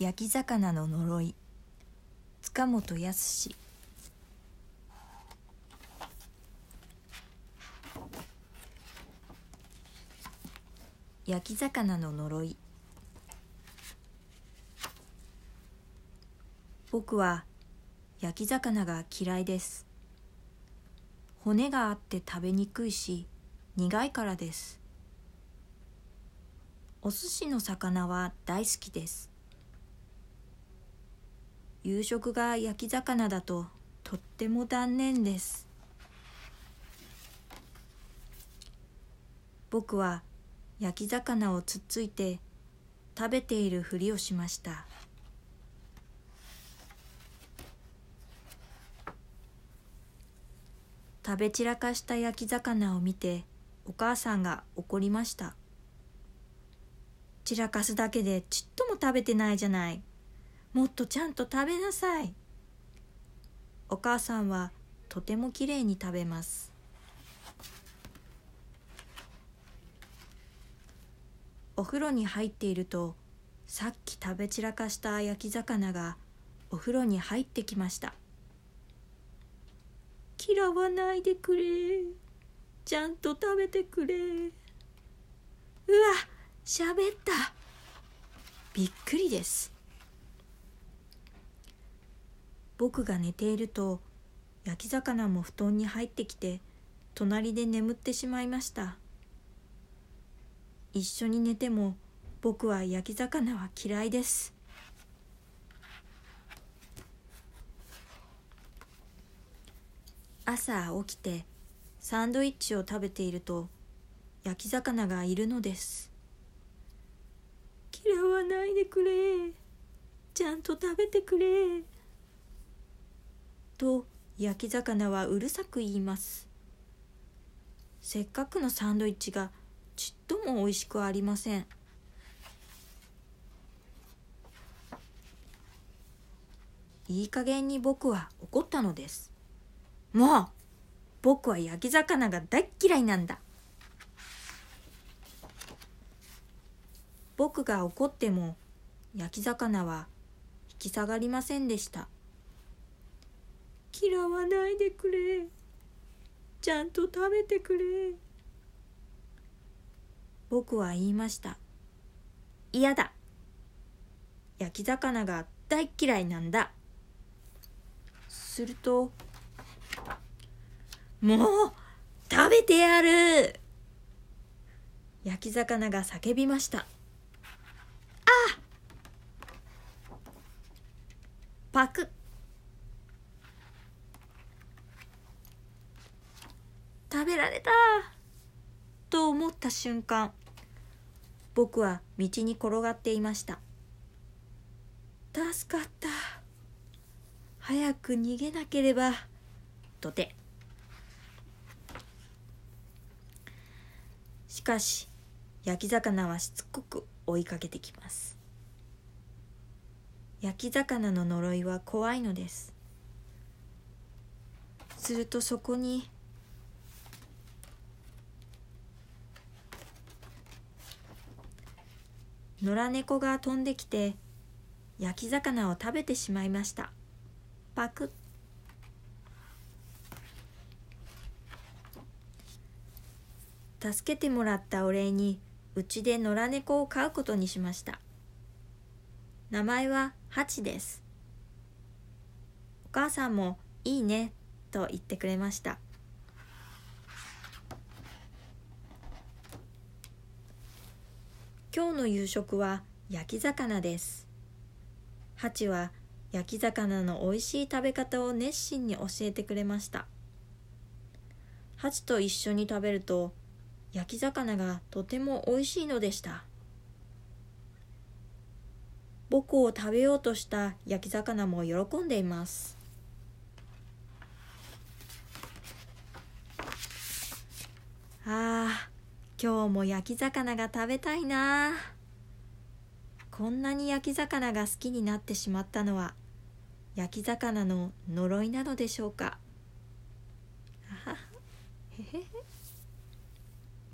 焼き魚の呪い。塚本康。焼き魚の呪い。僕は焼き魚が嫌いです。骨があって食べにくいし苦いからです。お寿司の魚は大好きです。夕食が焼き魚だととっても断念です。僕は焼き魚をつっついて食べているふりをしました。食べ散らかした焼き魚を見てお母さんが怒りました。散らかすだけでちっとも食べてないじゃない。もっとちゃんと食べなさい。お母さんはとてもきれいに食べます。お風呂に入っているとさっき食べ散らかした焼き魚がお風呂に入ってきました。嫌わないでくれ。ちゃんと食べてくれ。うわ喋った。びっくりです。僕が寝ていると焼き魚も布団に入ってきて隣で眠ってしまいました。一緒に寝ても僕は焼き魚は嫌いです。朝起きてサンドイッチを食べていると焼き魚がいるのです。嫌わないでくれ。ちゃんと食べてくれ。と焼き魚はうるさく言います。せっかくのサンドイッチがちっとも美味しくありません。いい加減に僕は怒ったのです。もう僕は焼き魚が大っ嫌いなんだ。僕が怒っても焼き魚は引き下がりませんでした。嫌わないでくれ。ちゃんと食べてくれ。僕は言いました。嫌だ。焼き魚が大嫌いなんだ。するともう食べてやる。焼き魚が叫びました。あパク食べられた。と思った瞬間僕は道に転がっていました。助かった。早く逃げなければ。とて。しかし焼き魚はしつこく追いかけてきます。焼き魚の呪いは怖いのです。するとそこに野良猫が飛んできて焼き魚を食べてしまいました。パク助けてもらったお礼にうちで野良猫を飼うことにしました。名前はハチです。お母さんもいいねと言ってくれました。今日の夕食は焼き魚です。ハチは焼き魚の美味しい食べ方を熱心に教えてくれました。ハチと一緒に食べると焼き魚がとても美味しいのでした。僕を食べようとした焼き魚も喜んでいます。今日も焼き魚が食べたいな。こんなに焼き魚が好きになってしまったのは焼き魚の呪いなのでしょうか。あはへへ。